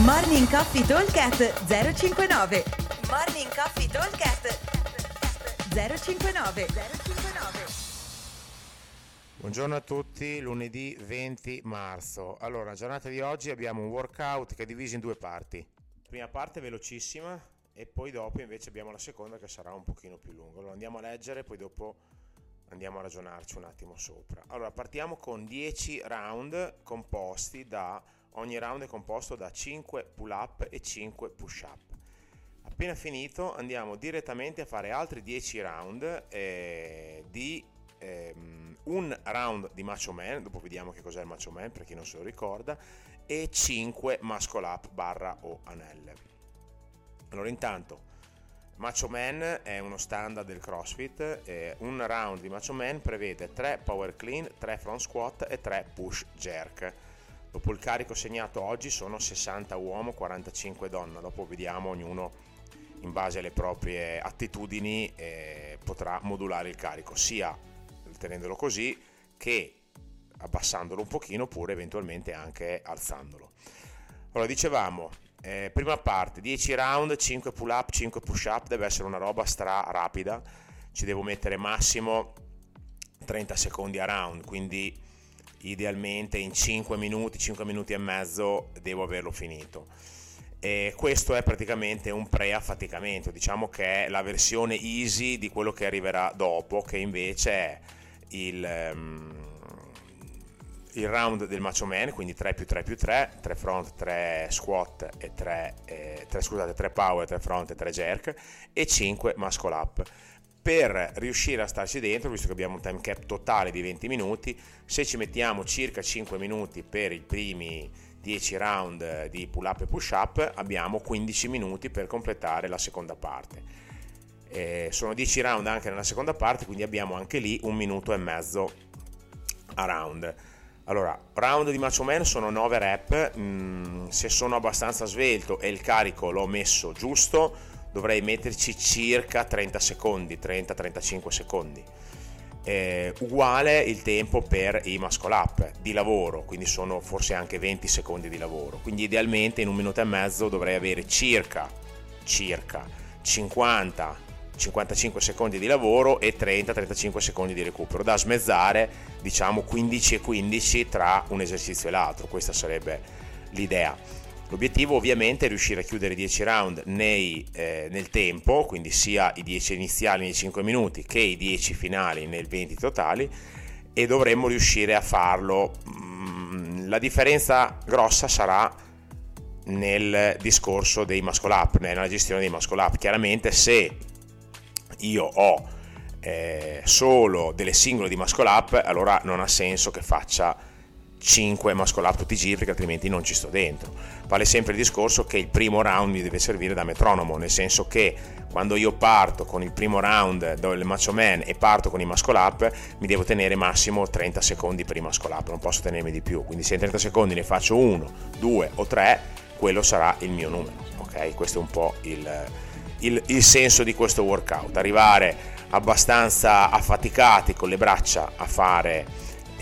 Morning Coffee Talkcast 059 Morning Coffee Talkcast 059 059 Buongiorno a tutti, lunedì 20 marzo. Allora, giornata di oggi abbiamo un workout che è diviso in due parti. Prima parte velocissima e poi dopo invece abbiamo la seconda che sarà un pochino più lunga. Allora andiamo a leggere, poi dopo andiamo a ragionarci un attimo sopra. Allora, partiamo con 10 round composti da Ogni round è composto da 5 pull up e 5 push up. Appena finito andiamo direttamente a fare altri 10 round eh, di ehm, un round di Macho Man, dopo vediamo che cos'è il Macho Man per chi non se lo ricorda, e 5 muscle up barra o anelle. Allora intanto Macho Man è uno standard del CrossFit, eh, un round di Macho Man prevede 3 power clean, 3 front squat e 3 push jerk Dopo il carico segnato oggi sono 60 uomo, 45 donna, dopo vediamo ognuno in base alle proprie attitudini eh, potrà modulare il carico, sia tenendolo così che abbassandolo un pochino oppure eventualmente anche alzandolo. Allora dicevamo, eh, prima parte 10 round, 5 pull up, 5 push up, deve essere una roba stra rapida, ci devo mettere massimo 30 secondi a round, quindi idealmente in 5 minuti, 5 minuti e mezzo devo averlo finito. E questo è praticamente un pre-affaticamento, diciamo che è la versione easy di quello che arriverà dopo, che invece è il, um, il round del Macho Man, quindi 3 più 3 più 3, 3 front, 3 squat e 3, eh, 3, scusate, 3 power, 3 front e 3 jerk e 5 muscle up per riuscire a starci dentro, visto che abbiamo un time cap totale di 20 minuti, se ci mettiamo circa 5 minuti per i primi 10 round di pull up e push up, abbiamo 15 minuti per completare la seconda parte. Eh, sono 10 round anche nella seconda parte, quindi abbiamo anche lì un minuto e mezzo a round. Allora, round di Macho Man sono 9 rep, mm, se sono abbastanza svelto e il carico l'ho messo giusto, dovrei metterci circa 30 secondi, 30-35 secondi. Eh, uguale il tempo per i muscle up di lavoro, quindi sono forse anche 20 secondi di lavoro. Quindi idealmente in un minuto e mezzo dovrei avere circa, circa 50 55 secondi di lavoro e 30-35 secondi di recupero, da smezzare diciamo 15 e 15 tra un esercizio e l'altro, questa sarebbe l'idea. L'obiettivo ovviamente è riuscire a chiudere i 10 round nei, eh, nel tempo, quindi sia i 10 iniziali nei 5 minuti che i 10 finali nel 20 totali e dovremmo riuscire a farlo. Mm, la differenza grossa sarà nel discorso dei muscle up, nella gestione dei muscle up. Chiaramente se io ho eh, solo delle singole di muscle up, allora non ha senso che faccia 5 muscle up tutti i giri perché altrimenti non ci sto dentro. Vale sempre il discorso che il primo round mi deve servire da metronomo, nel senso che quando io parto con il primo round del Macho Man e parto con i muscle up mi devo tenere massimo 30 secondi per i muscle up, non posso tenermi di più, quindi se in 30 secondi ne faccio 1, 2 o 3, quello sarà il mio numero, ok? Questo è un po' il, il, il senso di questo workout, arrivare abbastanza affaticati con le braccia a fare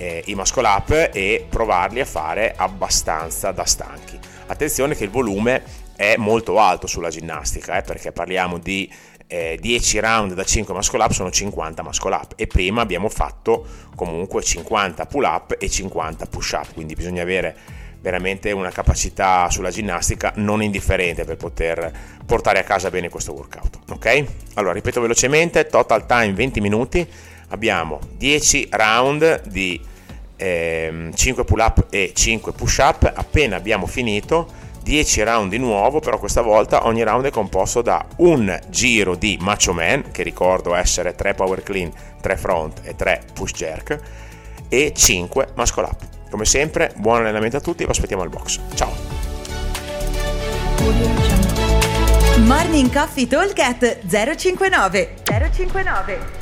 eh, i muscle up e provarli a fare abbastanza da stanchi. Attenzione che il volume è molto alto sulla ginnastica, eh, perché parliamo di eh, 10 round da 5 muscle up sono 50 muscle up e prima abbiamo fatto comunque 50 pull up e 50 push up, quindi bisogna avere veramente una capacità sulla ginnastica non indifferente per poter portare a casa bene questo workout. Ok? Allora ripeto velocemente: total time 20 minuti. Abbiamo 10 round di ehm, 5 pull up e 5 push up. Appena abbiamo finito 10 round di nuovo però questa volta ogni round è composto da un giro di macho man che ricordo essere 3 power clean 3 front e 3 push jerk e 5 muscle up. Come sempre buon allenamento a tutti vi aspettiamo al box. Ciao! Morning Coffee Talk 059 059